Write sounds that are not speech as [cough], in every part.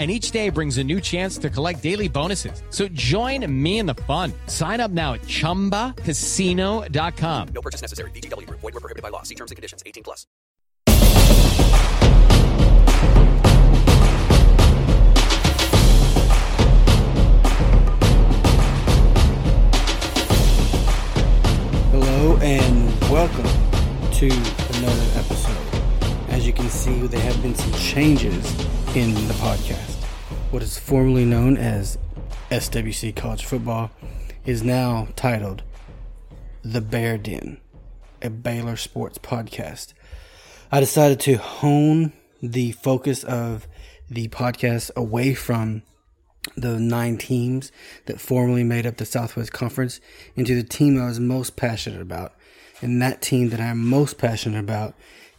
and each day brings a new chance to collect daily bonuses. So join me in the fun. Sign up now at ChumbaCasino.com. No purchase necessary. VGW Group. Void were prohibited by law. See terms and conditions. 18 plus. Hello and welcome to another episode. As you can see, there have been some changes in the podcast. What is formerly known as SWC College Football is now titled The Bear Den, a Baylor sports podcast. I decided to hone the focus of the podcast away from the nine teams that formerly made up the Southwest Conference into the team I was most passionate about. And that team that I'm most passionate about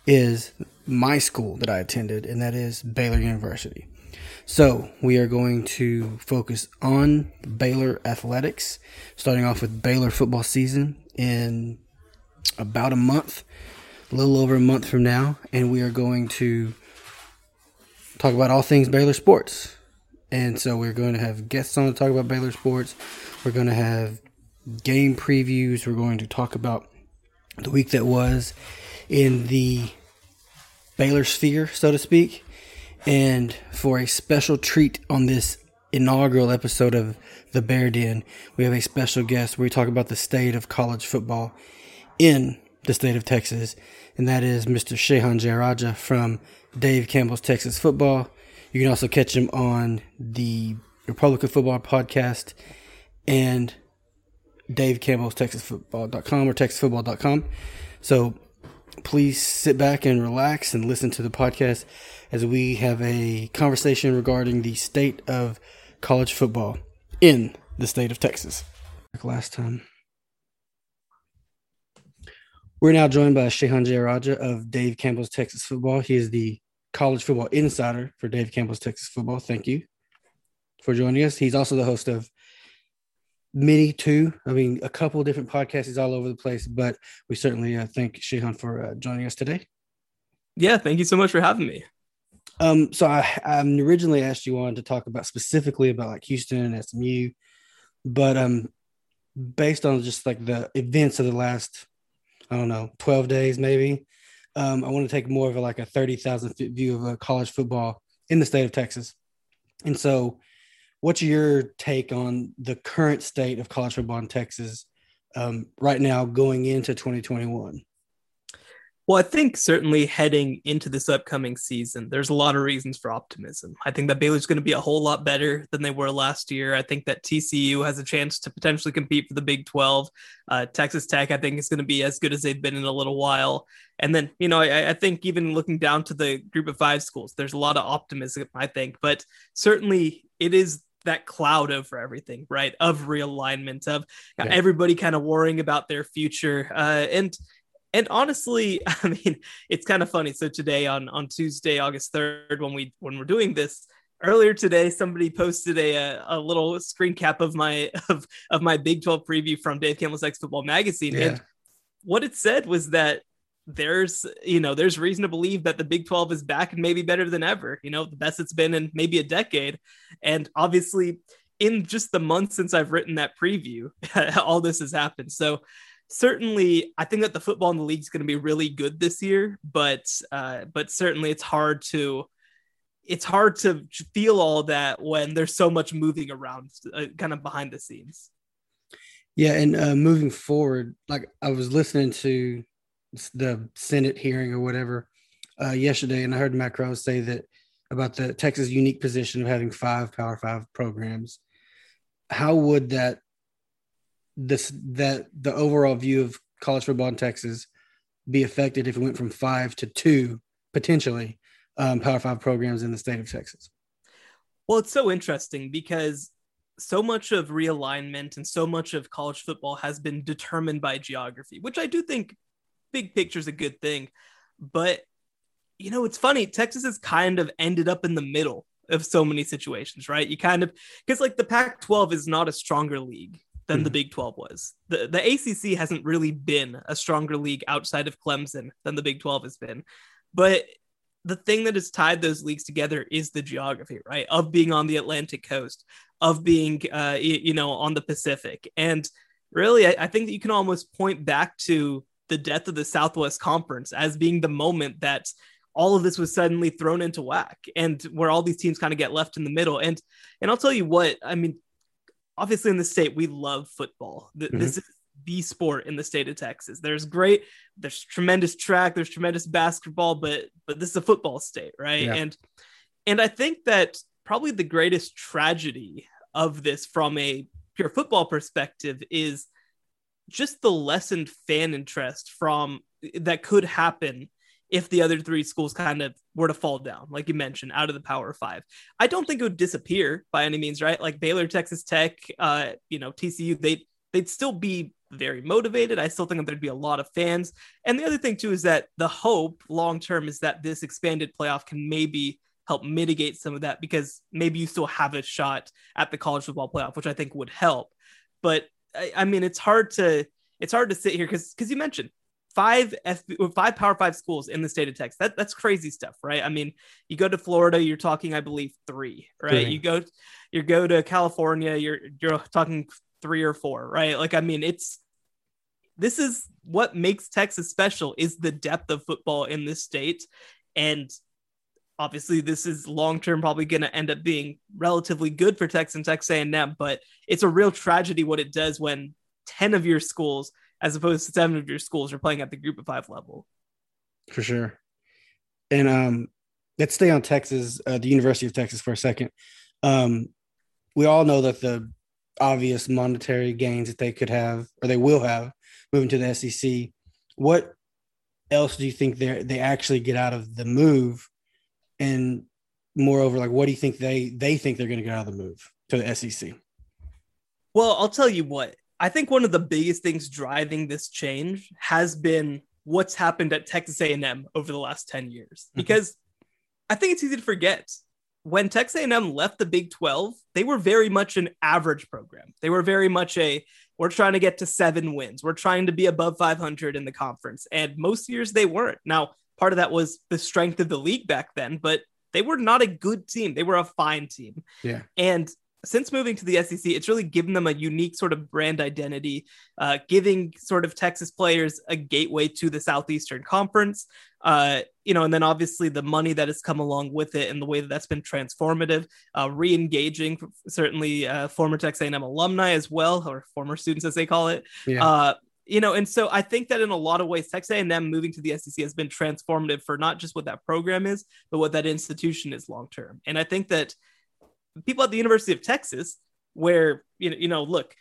is my school that I attended, and that is Baylor University. So we are going to focus on Baylor athletics, starting off with Baylor football season in about a month, a little over a month from now, and we are going to talk about all things Baylor sports. And so we're going to have guests on to talk about Baylor sports. We're going to have game previews. We're going to talk about the week that was in the Baylor sphere, so to speak. And for a special treat on this inaugural episode of The Bear Den, we have a special guest where we talk about the state of college football in the state of Texas. And that is Mr. Shehan Jeyarajah from Dave Campbell's Texas Football. You can also catch him on the Republican Football Podcast and Dave Campbell's TexasFootball.com or TexasFootball.com. So please sit back and relax and listen to the podcast as we have a conversation regarding the state of college football in the state of Texas. Last time. We're now joined by Shehan Jeyarajah of Dave Campbell's Texas Football. He is the college football insider for Dave Campbell's Texas Football. Thank you for joining us. He's also the host of many too. I mean, a couple of different podcasts. All over the place, but we certainly uh, thank Shehan for uh, joining us today. Yeah, thank you so much for having me. Um, so I, I originally asked you on to talk about specifically about like Houston and SMU, but um, based on just like the events of the last, I don't know, twelve days maybe, um, I want to take more of a, like a thirty thousand foot view of a college football in the state of Texas, and so what's your take on the current state of college football in Texas um, right now going into 2021? Well, I think certainly heading into this upcoming season, there's a lot of reasons for optimism. I think that Baylor's going to be a whole lot better than they were last year. I think that TCU has a chance to potentially compete for the Big 12. Uh, Texas Tech, I think, is going to be as good as they've been in a little while. And then, you know, I, I think even looking down to the group of five schools, there's a lot of optimism, I think. But certainly it is that cloud over everything, right? Of realignment, of yeah. everybody kind of worrying about their future. Uh, and and honestly, [laughs] I mean, it's kind of funny. So today on on Tuesday, August third, when we when we're doing this, earlier today somebody posted a, a, little screen cap of my [laughs] of of my Big 12 preview from Dave Campbell's X Football magazine Yeah. and what it said was that there's you know there's reason to believe that the Big 12 is back and maybe better than ever you know the best it's been in maybe a decade. And obviously in just the month since I've written that preview [laughs] all this has happened. So certainly I think that the football in the league is going to be really good this year but uh but certainly it's hard to it's hard to feel all that when there's so much moving around uh, kind of behind the scenes. Yeah, and uh, moving forward, like I was listening to the Senate hearing or whatever uh, yesterday, and I heard Matt Crow say that about the Texas unique position of having five Power Five programs. How would that this that the overall view of college football in Texas be affected if it went from five to two potentially um, Power Five programs in the state of Texas? Well, it's so interesting because so much of realignment and so much of college football has been determined by geography, which I do think big picture is a good thing. But, you know, it's funny. Texas has kind of ended up in the middle of so many situations, right? You kind of, because like the Pac 12 is not a stronger league than the Mhm. Big 12 was. The, the ACC hasn't really been a stronger league outside of Clemson than the Big 12 has been. But the thing that has tied those leagues together is the geography, right? Of being on the Atlantic coast, of being, uh, you, you know, on the Pacific. And really, I, I think that you can almost point back to the death of the Southwest Conference as being the moment that all of this was suddenly thrown into whack and where all these teams kind of get left in the middle. And, and I'll tell you what, I mean, obviously in the state, we love football. Th- mm-hmm. This is the sport in the state of Texas. There's great, there's tremendous track, there's tremendous basketball, but but this is a football state, right? Yeah. And and I think that probably the greatest tragedy of this from a pure football perspective is just the lessened fan interest from that could happen if the other three schools kind of were to fall down, like you mentioned, out of the Power Five. I don't think it would disappear by any means, right? Like Baylor, Texas Tech, uh, you know, TCU, they they'd still be very motivated. I still think there'd be a lot of fans. And the other thing too is that the hope long term is that this expanded playoff can maybe help mitigate some of that because maybe you still have a shot at the college football playoff, which I think would help. But I, I mean, it's hard to it's hard to sit here because because you mentioned five F five Power Five schools in the state of Texas. That that's crazy stuff, right? I mean, you go to Florida, you're talking, I believe, three, right? Three. You go you go to California, you're you're talking three or four, right? Like, I mean, it's this is what makes Texas special is the depth of football in this state, and obviously this is long term probably going to end up being relatively good for Texas and Texas A&M, but it's a real tragedy what it does when ten of your schools, as opposed to seven of your schools, are playing at the Group of Five level. for sure. And um, let's stay on Texas, uh, the University of Texas for a second. Um, we all know that the obvious monetary gains that they could have, or they will have, moving to the SEC. What else do you think they they actually get out of the move? And moreover, like, what do you think they they think they're going to get out of the move to the SEC? Well, I'll tell you what. I think one of the biggest things driving this change has been what's happened at Texas A&M over the last 10 years. Mhm. Because I think it's easy to forget when Texas A&M left the Big 12, they were very much an average program. They were very much a we're trying to get to 7 wins. We're trying to be above 500 in the conference. And most years they weren't. Now, part of that was the strength of the league back then, but they were not a good team. They were a fine team. Yeah. And since moving to the SEC, it's really given them a unique sort of brand identity, uh, giving sort of Texas players a gateway to the Southeastern Conference. Uh, you know, and then obviously the money that has come along with it and the way that that's been transformative, uh, re-engaging certainly uh, former Texas A&M alumni as well, or former students as they call it. Yeah. You know, and so I think that in a lot of ways, Texas A&M moving to the SEC has been transformative for not just what that program is, but what that institution is long term. And I think that people at the University of Texas, where you know, you know, look,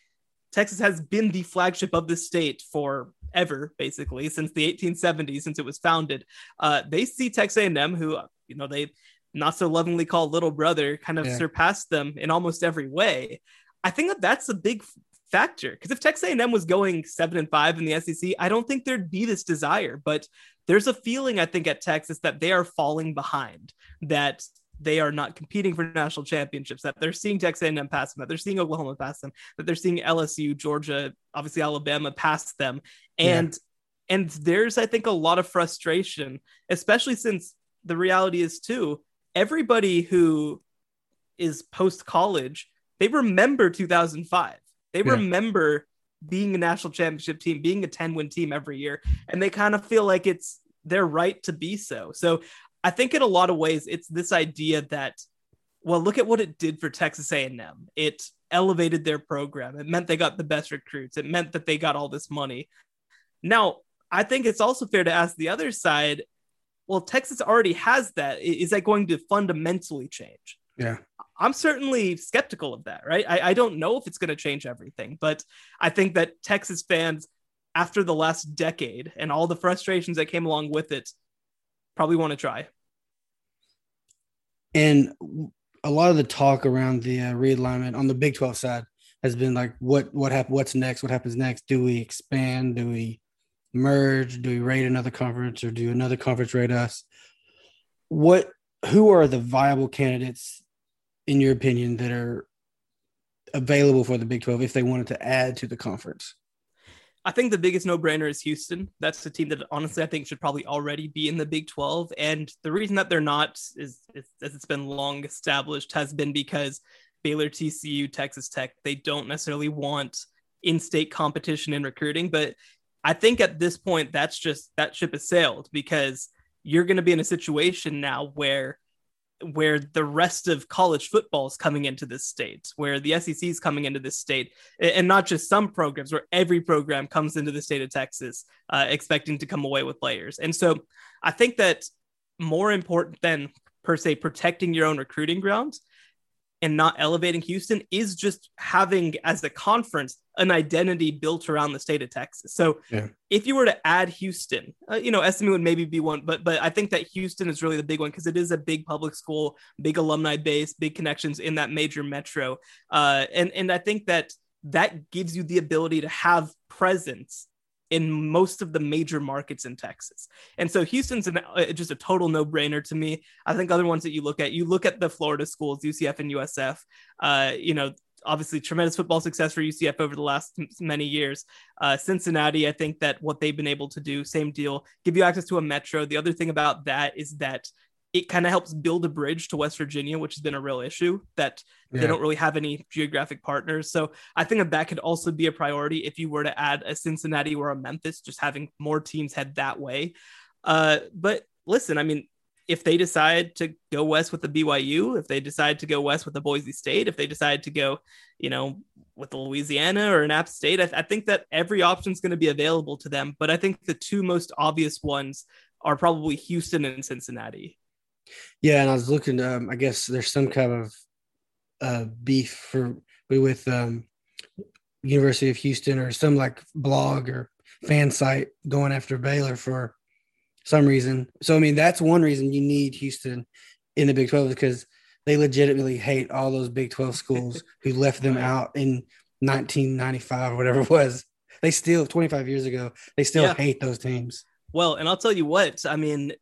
Texas has been the flagship of the state for ever, basically since the 1870s, since it was founded. Uh, they see Texas A&M, who you know they not so lovingly call little brother, kind of Yeah. surpassed them in almost every way. I think that that's a big factor because if Texas A&M was going seven and five in the SEC, I don't think there'd be this desire. But there's a feeling I think at Texas that they are falling behind. That they are not competing for national championships, that they're seeing Texas A&M pass them, that they're seeing Oklahoma pass them, that they're seeing LSU, Georgia, obviously Alabama pass them. And yeah. and there's I think a lot of frustration, especially since the reality is too, everybody who is post college, they remember 2005. They yeah. remember being a national championship team, being a 10 win team every year, and they kind of feel like it's their right to be so. So I think in a lot of ways, it's this idea that, well, look at what it did for Texas A&M. It elevated their program. It meant they got the best recruits. It meant that they got all this money. Now, I think it's also fair to ask the other side. Well, Texas already has that. Is that going to fundamentally change? Yeah. I'm certainly skeptical of that, right? I, I don't know if it's going to change everything, but I think that Texas fans, after the last decade and all the frustrations that came along with it, probably want to try. And a lot of the talk around the uh, realignment on the Big 12 side has been like, what what happened? What's next? What happens next? Do we expand? Do we merge? Do we raid another conference, or do another conference raid us? What? Who are the viable candidates in your opinion, that are available for the Big 12 if they wanted to add to the conference? I think the biggest no brainer is Houston. That's the team that honestly I think should probably already be in the Big 12. And the reason that they're not is, is as it's been long established has been because Baylor, TCU, Texas Tech, they don't necessarily want in state competition in recruiting. But I think at this point, that's just that ship has sailed because you're going to be in a situation now where where the rest of college football is coming into this state, where the SEC is coming into this state, and not just some programs, where every program comes into the state of Texas uh, expecting to come away with players. And so I think that more important than per se protecting your own recruiting grounds and not elevating Houston is just having as a conference an identity built around the state of Texas. So yeah. if you were to add Houston, uh, you know, SMU would maybe be one, but but I think that Houston is really the big one because it is a big public school, big alumni base, big connections in that major metro, uh, and and I think that that gives you the ability to have presence in most of the major markets in Texas. And so Houston's an, uh, just a total no brainer to me. I think other ones that you look at, you look at the Florida schools, UCF and USF, uh, you know, obviously tremendous football success for UCF over the last many years. Uh, Cincinnati, I think that what they've been able to do, same deal, give you access to a metro. The other thing about that is that it kind of helps build a bridge to West Virginia, which has been a real issue that yeah. they don't really have any geographic partners. So I think that that could also be a priority if you were to add a Cincinnati or a Memphis, just having more teams head that way. Uh, but listen, I mean, if they decide to go west with the BYU, if they decide to go west with the Boise State, if they decide to go, you know, with the Louisiana or an App State, I, I think that every option is going to be available to them. But I think the two most obvious ones are probably Houston and Cincinnati. Yeah, and I was looking. Um, I guess there's some kind of uh, beef for with um, University of Houston or some like blog or fan site going after Baylor for some reason. So I mean, that's one reason you need Houston in the Big Twelve because they legitimately hate all those Big Twelve schools [laughs] who left them out in 1995 or whatever it was. They still 25 years ago. They still yeah. hate those teams. Well, and I'll tell you what. I mean,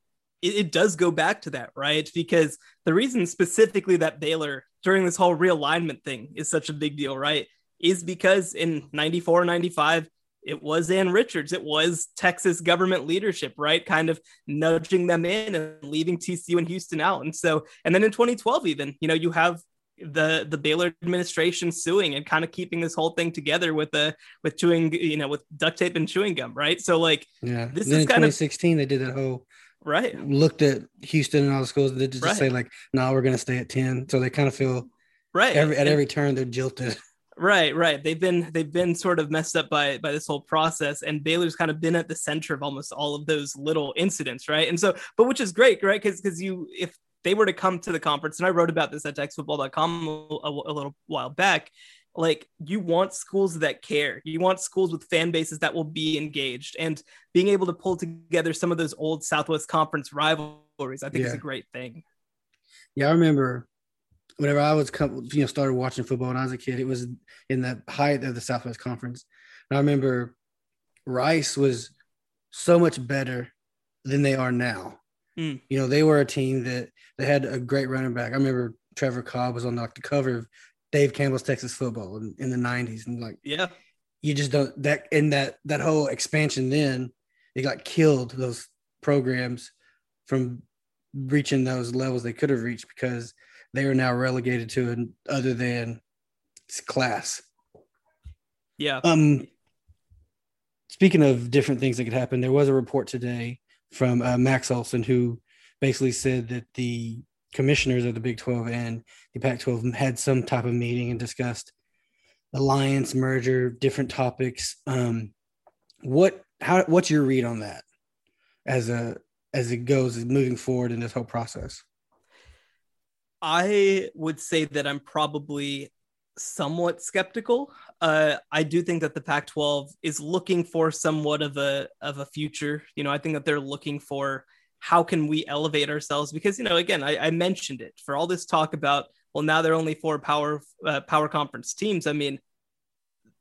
it, it does go back to that, right? Because the reason specifically that Baylor during this whole realignment thing is such a big deal, right? Is because in 94, 95, it was Ann Richards. It was Texas government leadership, right? Kind of nudging them in and leaving TCU and Houston out. And so, and then in 2012, even, you know, you have the the Baylor administration suing and kind of keeping this whole thing together with the with chewing, you know, with duct tape and chewing gum, right? So like, yeah, this is kind 2016, of 2016 they did that whole right looked at Houston and all the schools they just right. say like, no, we're going to stay at 10. So they kind of feel right every, at every turn they're jilted. [laughs] Right, right. They've been they've been sort of messed up by by this whole process, and Baylor's kind of been at the center of almost all of those little incidents, right? And so, but which is great, right? Because because you if they were to come to the conference, and I wrote about this at TexasFootball.com a, a little while back, like you want schools that care you want schools with fan bases that will be engaged and being able to pull together some of those old southwest conference rivalries i think yeah. is a great thing yeah i remember whenever i was you know started watching football when i was a kid it was in the height of the southwest conference and i remember rice was so much better than they are now Mm. You know, they were a team that they had a great running back. I remember Trevor Cobb was on like the cover of Dave Campbell's Texas Football in, in the '90s, and like Yeah. you just don't that in that that whole expansion then it got killed those programs from reaching those levels they could have reached because they are now relegated to an other than class Yeah. um speaking of different things that could happen there was a report today from uh, max olson who basically said that the commissioners of the big 12 and the pac 12 had some type of meeting and discussed alliance merger different topics um what how what's your read on that as a as it goes moving forward in this whole process I would say that I'm probably somewhat skeptical. Uh, I do think that the Pac-12 is looking for somewhat of a of a future. You know, I think that they're looking for how can we elevate ourselves because you know, again, I, I mentioned it for all this talk about well, now there are only four power uh, power conference teams. I mean,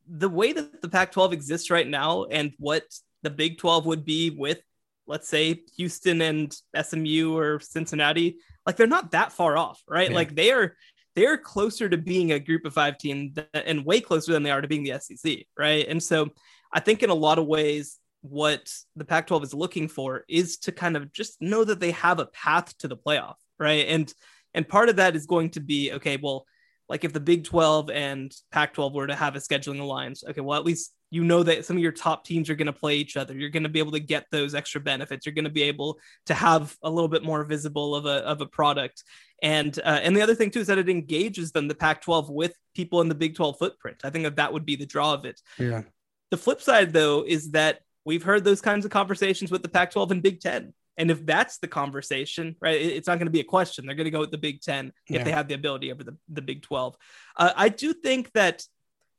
the way that the Pac-12 exists right now and what the Big 12 would be with, let's say, Houston and SMU or Cincinnati, like they're not that far off, right? Yeah. Like they are they're closer to being a group of five team and way closer than they are to being the SEC, right? And so I think in a lot of ways, what the Pac 12 is looking for is to kind of just know that they have a path to the playoff, right? And and part of that is going to be okay, well, like if the Big 12 and Pac 12 were to have a scheduling alliance, okay, well, at least you know that some of your top teams are going to play each other. You're going to be able to get those extra benefits. You're going to be able to have a little bit more visible of a, of a product. And uh, and the other thing too is that it engages them, the Pac-12, with people in the Big 12 footprint. I think that that would be the draw of it. yeah The flip side, though, is that we've heard those kinds of conversations with the Pac 12 and Big 10. And if that's the conversation, right, it's not going to be a question. They're going to go with the Big 10 if Yeah. they have the ability over the, the Big 12. Uh, I do think that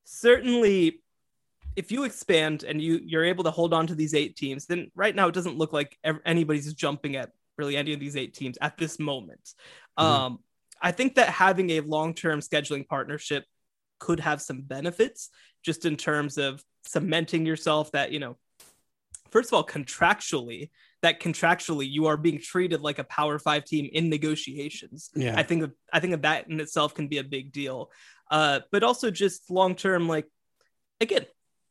certainly if you expand and you you're able to hold on to these eight teams, then right now it doesn't look like anybody's jumping at really any of these eight teams at this moment. Mhm. Um, I think that having a long-term scheduling partnership could have some benefits just in terms of cementing yourself that you know first of all contractually that contractually you are being treated like a power five team in negotiations. Yeah. I think i think that that in itself can be a big deal. Uh but also just long term like again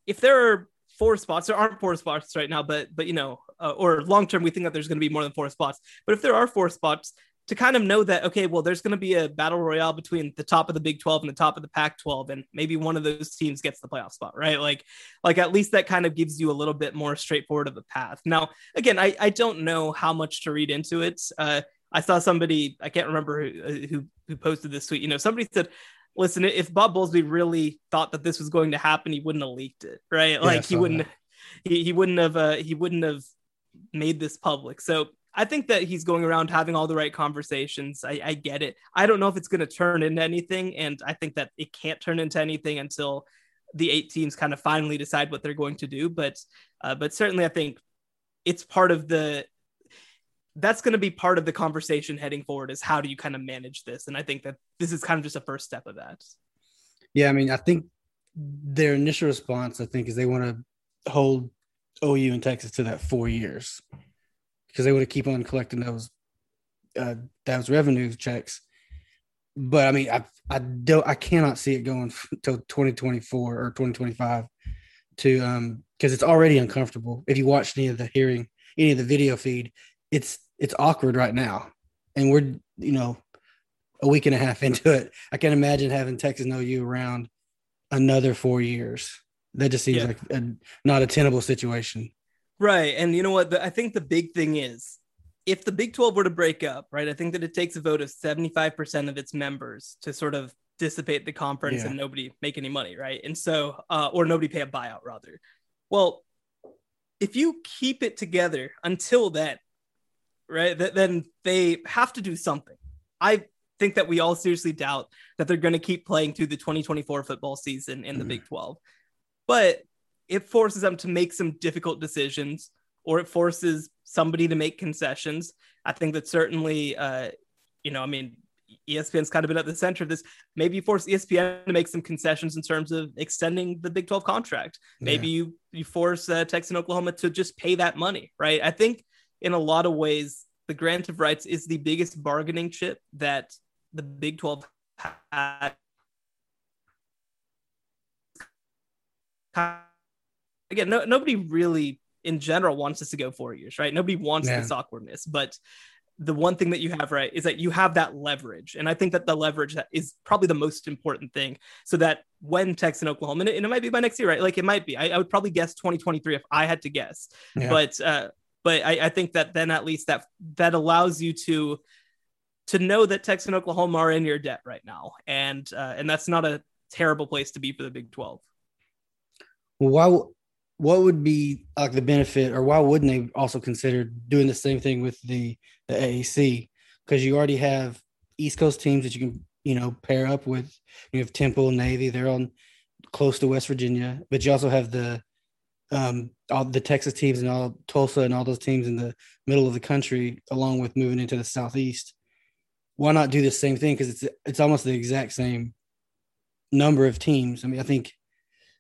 if there are four spots there aren't four spots right now but but you know uh, or long term we think that there's going to be more than four spots. But if there are four spots to kind of know that okay well there's going to be a battle royale between the top of the big 12 and the top of the pac 12 and maybe one of those teams gets the playoff spot right? Like like at least that kind of gives you a little bit more straightforward of a path. Now again i i don't know how much to read into it. Uh i saw somebody i can't remember who who, who posted this tweet you know somebody said listen if bob bowlesby really thought that this was going to happen he wouldn't have leaked it right? Like he wouldn't that. he, he wouldn't have uh he wouldn't have made this public. So I think that he's going around having all the right conversations. I, I get it. I don't know if it's going to turn into anything, and I think that it can't turn into anything until the eight teams kind of finally decide what they're going to do. But uh, but certainly, I think it's part of the that's going to be part of the conversation heading forward. Is how do you kind of manage this? And I think that this is kind of just a first step of that. Yeah, I mean, I think their initial response, I think, is they want to hold OU and Texas to that four years because they would to keep on collecting those uh, those revenue checks. But I mean, I I don't I cannot see it going till 2024 or 2025 to um because it's already uncomfortable. If you watch any of the hearing, any of the video feed, it's it's awkward right now, and we're you know a week and a half [laughs] into it. I can't imagine having Texas and OU around another four years. That just seems Yeah. like a, not a tenable situation. Right. And you know what? The, I think the big thing is if the Big 12 were to break up, right, I think that it takes a vote of 75% of its members to sort of dissipate the conference Yeah. and nobody make any money, right? And so, uh, or nobody pay a buyout, rather. Well, if you keep it together until then, right, th- then they have to do something. I think that we all seriously doubt that they're going to keep playing through the 2024 football season in the Mhm. Big 12. But it forces them to make some difficult decisions or it forces somebody to make concessions. I think that certainly, uh, you know, I mean, ESPN's kind of been at the center of this. Maybe you force ESPN to make some concessions in terms of extending the Big 12 contract. Maybe you you force uh, Texas and Oklahoma to just pay that money, right? I think in a lot of ways the grant of rights is the biggest bargaining chip that the Big 12 had. Again, no, nobody really in general wants us to go four years, right? Nobody wants Yeah. this awkwardness, but the one thing that you have right is that you have that leverage and i think that the leverage that is probably the most important thing so that when texas and oklahoma and it, and it might be by next year right like it might be I, I would probably guess 2023 if i had to guess Yeah. but uh but I, I think that then at least that that allows you to to know that texas and oklahoma are in your debt right now and uh and that's not a terrible place to be for the big 12 Well, What would be like the benefit, or why wouldn't they also consider doing the same thing with the the AAC? Because you already have East Coast teams that you can you know pair up with. You have Temple, Navy. They're on close to West Virginia, but you also have the um all the Texas teams and all Tulsa and all those teams in the middle of the country, along with moving into the southeast. Why not do the same thing? Because it's it's almost the exact same number of teams. I mean, I think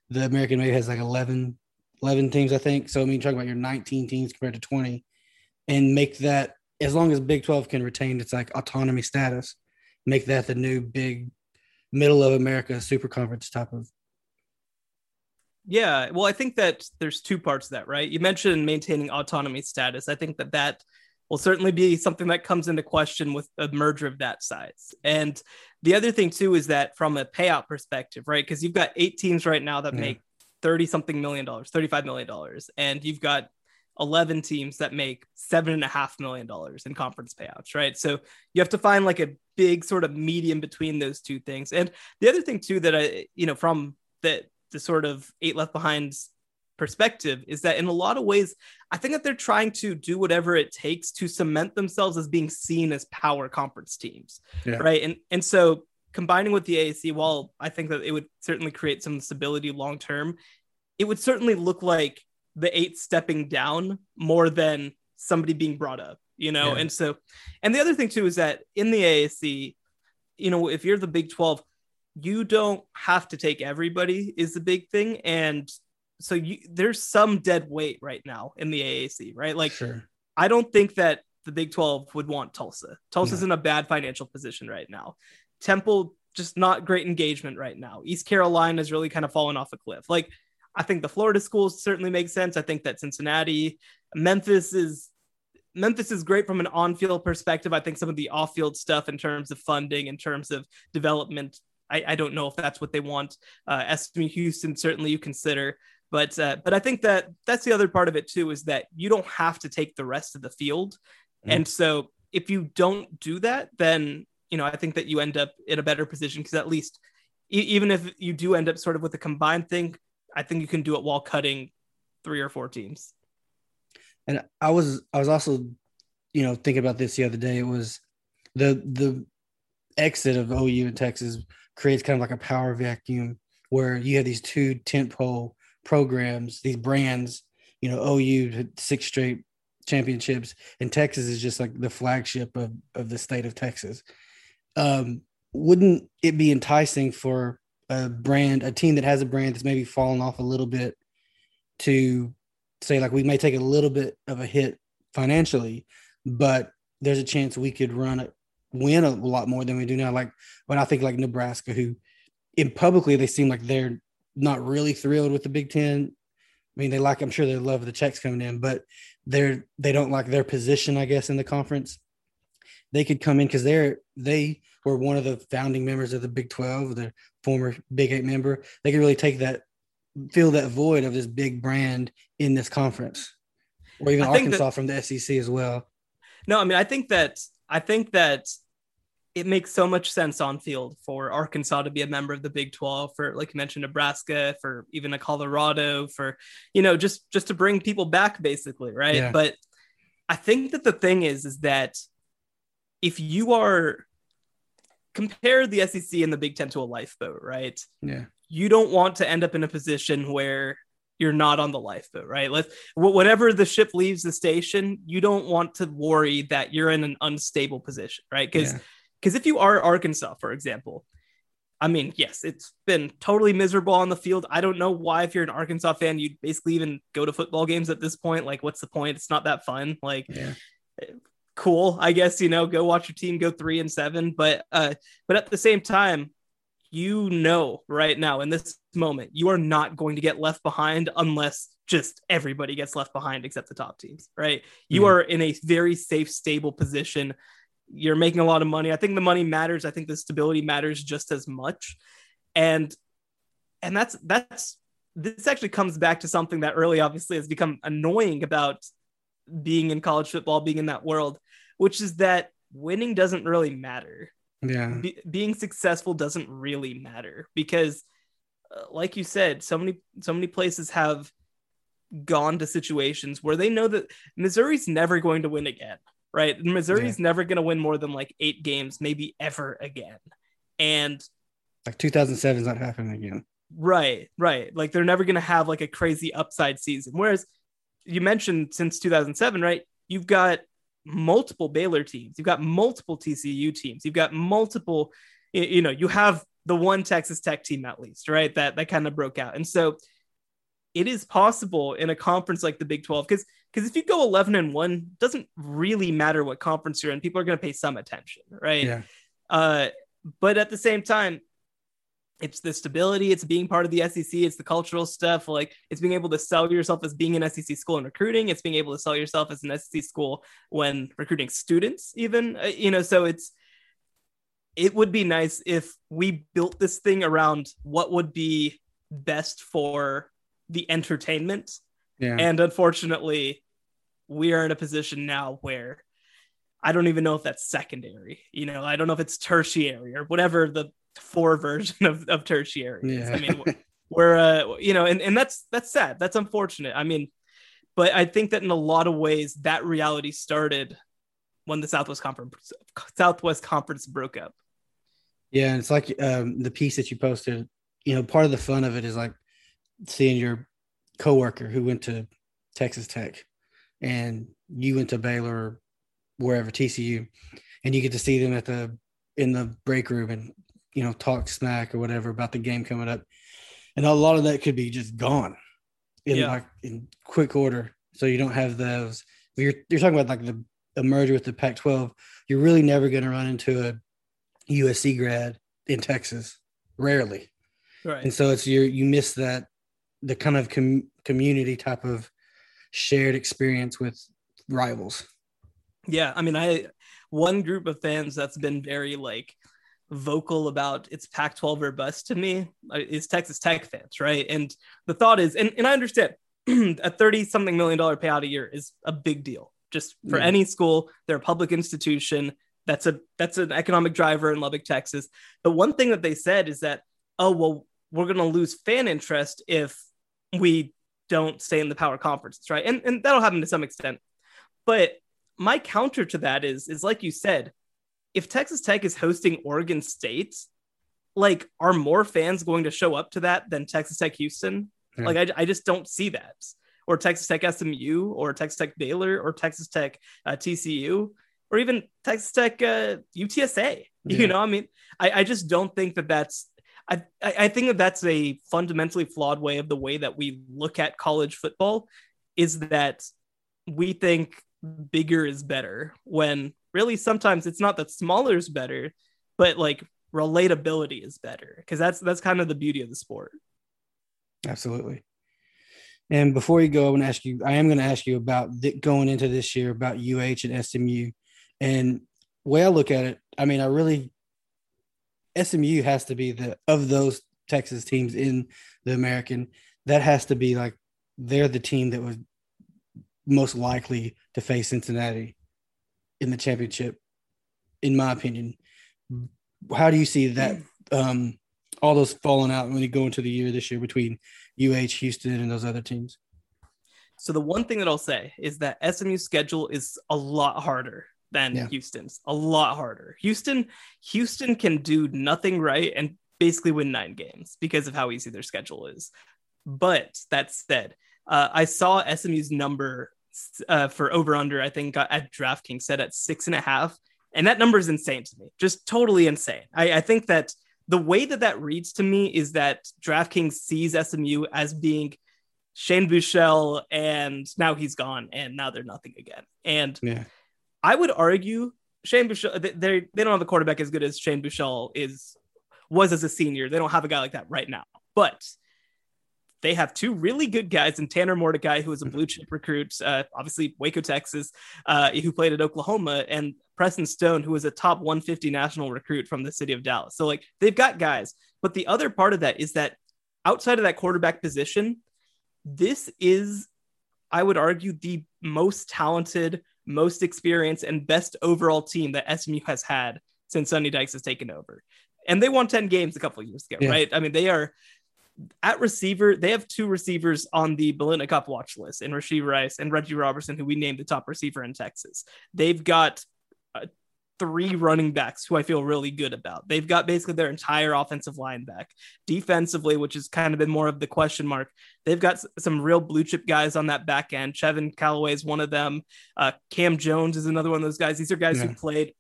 the American maybe has like 11, 11 teams, I think. So, I mean, talking about your 19 teams compared to 20 and make that, as long as Big 12 can retain its like autonomy status, make that the new big middle of America super conference type of. Yeah, well, I think that there's two parts to that, right? You mentioned maintaining autonomy status. I think that that will certainly be something that comes into question with a merger of that size. And the other thing too is that from a payout perspective, right? Because you've got eight teams right now that Yeah. make 30 something million dollars, 35 million dollars, and you've got 11 teams that make seven and a half million dollars in conference payouts, right? So you have to find like a big sort of medium between those two things. And the other thing too that I, you know, from the the sort of eight left behinds perspective is that in a lot of ways, I think that they're trying to do whatever it takes to cement themselves as being seen as power conference teams, Yeah. right? And and so combining with the AAC, while I think that it would certainly create some stability long term, it would certainly look like the eight stepping down more than somebody being brought up, you know? Yeah. And so, and the other thing too is that in the AAC, you know, if you're the Big 12, you don't have to take everybody is the big thing. And so you there's some dead weight right now in the AAC, right? Like sure. I don't think that the Big 12 would want Tulsa. Tulsa's No. in a bad financial position right now. Temple just not great engagement right now. East Carolina is really kind of fallen off a cliff. Like I think the Florida schools certainly make sense. I think that Cincinnati, Memphis is Memphis is great from an on-field perspective. I think some of the off-field stuff in terms of funding, in terms of development, I, I don't know if that's what they want. Uh, SMU Houston certainly you consider, but uh, but I think that that's the other part of it too is that you don't have to take the rest of the field, Mm. and so if you don't do that, then you know I think that you end up in a better position because at least e- even if you do end up sort of with a combined thing, I think you can do it while cutting three or four teams. And I was I was also, you know, thinking about this the other day. It was the the exit of OU and Texas creates kind of like a power vacuum where you have these two tentpole programs, these brands. You know, OU six straight championships, and Texas is just like the flagship of of the state of Texas. Um, wouldn't it be enticing for a brand, a team that has a brand that's maybe fallen off a little bit, to say like we may take a little bit of a hit financially, but there's a chance we could run it, win a lot more than we do now. Like when I think like Nebraska, who in publicly they seem like they're not really thrilled with the Big Ten. I mean, they like I'm sure they love the checks coming in, but they're they don't like their position, I guess, in the conference. They could come in because they're they were one of the founding members of the Big 12, the former Big Eight member. They could really take that fill that void of this big brand in this conference, or even Arkansas that- from the SEC as well. No, I mean I think that I think that it makes so much sense on field for Arkansas to be a member of the Big 12 for like you mentioned Nebraska for even a Colorado for you know just just to bring people back basically, right? Yeah. But I think that the thing is is that if you are compare the SEC and the Big 10 to a lifeboat, right? Yeah, you don't want to end up in a position where you're not on the lifeboat, right? Let's wh- whenever the ship leaves the station, you don't want to worry that you're in an unstable position, right? Because Yeah. because if you are Arkansas, for example, I mean, yes, it's been totally miserable on the field. I don't know why, if you're an Arkansas fan, you'd basically even go to football games at this point. Like, what's the point? It's not that fun. Like, yeah, cool, I guess, you know, go watch your team go three and seven. But uh, but at the same time, you know right now in this moment, you are not going to get left behind unless just everybody gets left behind except the top teams, right? You Mhm. are in a very safe, stable position. You're making a lot of money. I think the money matters. I think the stability matters just as much. And and that's that's this actually comes back to something that early obviously has become annoying about being in college football, being in that world, which is that winning doesn't really matter. Yeah. Be- being successful doesn't really matter because uh, like you said, so many so many places have gone to situations where they know that Missouri's never going to win again, right? Missouri's never going to win more than like 8 games, maybe ever again. And Like 2007 is not happening again. Right, right. Like they're never going to have like a crazy upside season. Whereas you mentioned since 2007, right? You've got multiple Baylor teams, you've got multiple TCU teams, you've got multiple, you know, you have the one Texas Tech team at least, right? That that kind of broke out. And so it is possible in a conference like the Big 12 because because if you go 11 and 1 doesn't really matter what conference you're in people are going to pay some attention right Yeah. uh, but at the same time, it's the stability, it's being part of the SEC, it's the cultural stuff. Like it's being able to sell yourself as being an SEC school in recruiting. It's being able to sell yourself as an SEC school when recruiting students, even. Uh, you know, so it's it would be nice if we built this thing around what would be best for the entertainment Yeah. and unfortunately, we are in a position now where I don't even know if that's secondary. You know, I don't know if it's tertiary or whatever the four version of, of tertiary yeah. I mean, [laughs] we're, uh, you know, and, and that's, that's sad. That's unfortunate. I mean, but I think that in a lot of ways, that reality started when the Southwest Conference, Southwest Conference broke up. Yeah, and it's like um, the piece that you posted. You know, part of the fun of it is like seeing your coworker who went to Texas Tech, and you went to Baylor, or wherever TCU, and you get to see them at the in the break room and you know talk smack or whatever about the game coming up, and a lot of that could be just gone in Yeah. like in quick order. So you don't have those. You're you're talking about like the a merger with the Pac-12. You're really never going to run into a USC grad in Texas, rarely. Right. And so it's you you miss that the kind of com- community type of shared experience with rivals. Yeah, I mean, I one group of fans that's been very like vocal about it's Pac-12 or bust to me uh, is Texas Tech fans, right? And the thought is, and, and I understand [clears throat] a 30 something million dollar payout a year is a big deal just for Yeah. any school. They're a public institution. That's a that's an economic driver in Lubbock, Texas. But one thing that they said is that, oh well, we're gonna lose fan interest if we don't stay in the power conferences, right? And and that'll happen to some extent. But my counter to that is is like you said, if Texas Tech is hosting Oregon State, like are more fans going to show up to that than Texas Tech Houston? Yeah. Like I, I just don't see that. Or Texas Tech SMU, or Texas Tech Baylor, or Texas Tech uh, TCU, or even Texas Tech uh, UTSA. [laughs] Yeah. You know, I mean, I, I just don't think that that's. I, I I think that that's a fundamentally flawed way of the way that we look at college football. Is that we think bigger is better when really sometimes it's not that smaller is better, but like relatability is better because that's that's kind of the beauty of the sport. Absolutely. And before you go, I want to ask you. I am going to ask you about th- going into this year about UH and SMU. And way I look at it, I mean, I really SMU has to be the of those Texas teams in the American. That has to be like they're the team that was most likely to face Cincinnati in the championship, in my opinion. How do you see that? Um, all those falling out when you go into the year this year between UH, Houston, and those other teams. So the one thing that I'll say is that SMU's schedule is a lot harder than Yeah. Houston's. A lot harder. Houston, Houston can do nothing right and basically win nine games because of how easy their schedule is. But that said, uh, I saw SMU's number uh, for over under. I think got at DraftKings set at six and a half, and that number is insane to me. Just totally insane. I, I think that the way that that reads to me is that DraftKings sees SMU as being Shane Buechele, and now he's gone, and now they're nothing again. And Yeah. I would argue Shane Buechele, they they don't have a quarterback as good as Shane Buechele is was as a senior. They don't have a guy like that right now, but they have two really good guys in Tanner Mordecai, who is a blue chip recruit, uh, obviously Waco, Texas, uh, who played at Oklahoma, and Preston Stone, who is a top 150 national recruit from the city of Dallas. So like they've got guys, but the other part of that is that outside of that quarterback position, this is, I would argue, the most talented, most experienced, and best overall team that SMU has had since Sonny Dykes has taken over. And they won 10 games a couple years ago, Yeah. right? I mean, they are at receiver, they have two receivers on the Biletnikoff watch list, and Rashee Rice and Reggie Roberson, who we named the top receiver in Texas. They've got uh, three running backs who I feel really good about. They've got basically their entire offensive line back. Defensively, which has kind of been more of the question mark, they've got some real blue chip guys on that back end. Chevin Calloway is one of them. Uh, Cam Jones is another one of those guys. These are guys Yeah. who played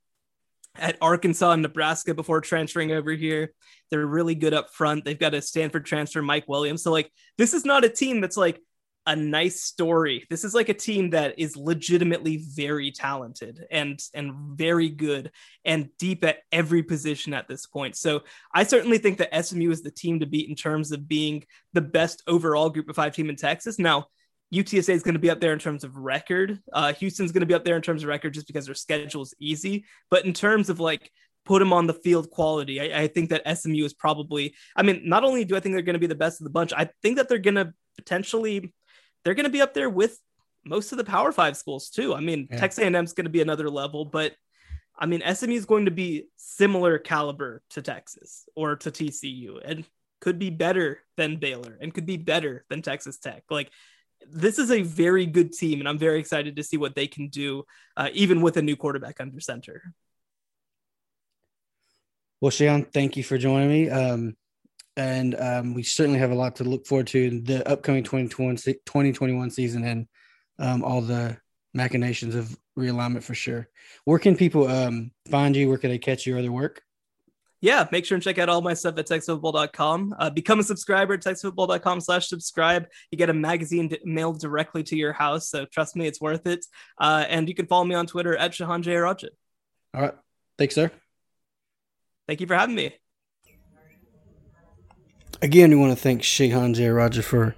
at Arkansas and Nebraska before transferring over here. They're really good up front. They've got a Stanford transfer, Mike Williams. So, like, this is not a team that's like a nice story. This is like a team that is legitimately very talented and and very good and deep at every position at this point. So, I certainly think that SMU is the team to beat in terms of being the best overall group of five team in Texas. Now, UTSA is going to be up there in terms of record. Uh, Houston's going to be up there in terms of record just because their schedule is easy. But in terms of like put them on the field quality, I, I think that SMU is probably. I mean, not only do I think they're going to be the best of the bunch, I think that they're going to potentially they're going to be up there with most of the Power Five schools too. I mean, Yeah. Texas A&M is going to be another level, but I mean, SMU is going to be similar caliber to Texas or to TCU, and could be better than Baylor, and could be better than Texas Tech. Like this is a very good team, and I'm very excited to see what they can do, uh, even with a new quarterback under center. Well, Sean, thank you for joining me. Um, and um, we certainly have a lot to look forward to in the upcoming 2021, 2021 season and um, all the machinations of realignment for sure. Where can people um, find you? Where can they catch your other work? Yeah, make sure and check out all my stuff at texasfootball.com. Uh, become a subscriber at texasfootball.com slash subscribe. You get a magazine d- mailed directly to your house. So trust me, it's worth it. Uh, and you can follow me on Twitter at Shehan Jeyarajah. All right. Thanks, sir. Thank you for having me. Again, we want to thank Shehan Jeyarajah for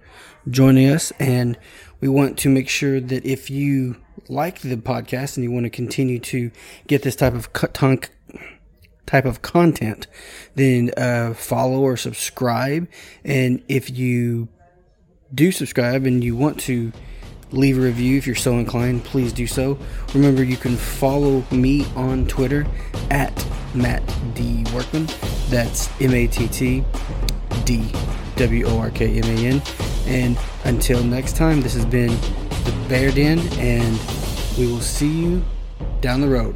joining us. And we want to make sure that if you like the podcast and you want to continue to get this type of co- ton- type of content, then uh, follow or subscribe. And if you do subscribe and you want to leave a review if you're so inclined, please do so. Remember, you can follow me on Twitter at Matt D Workman. That's M A T T D W O R K M A N. And until next time, this has been the Bear Den, and we will see you down the road.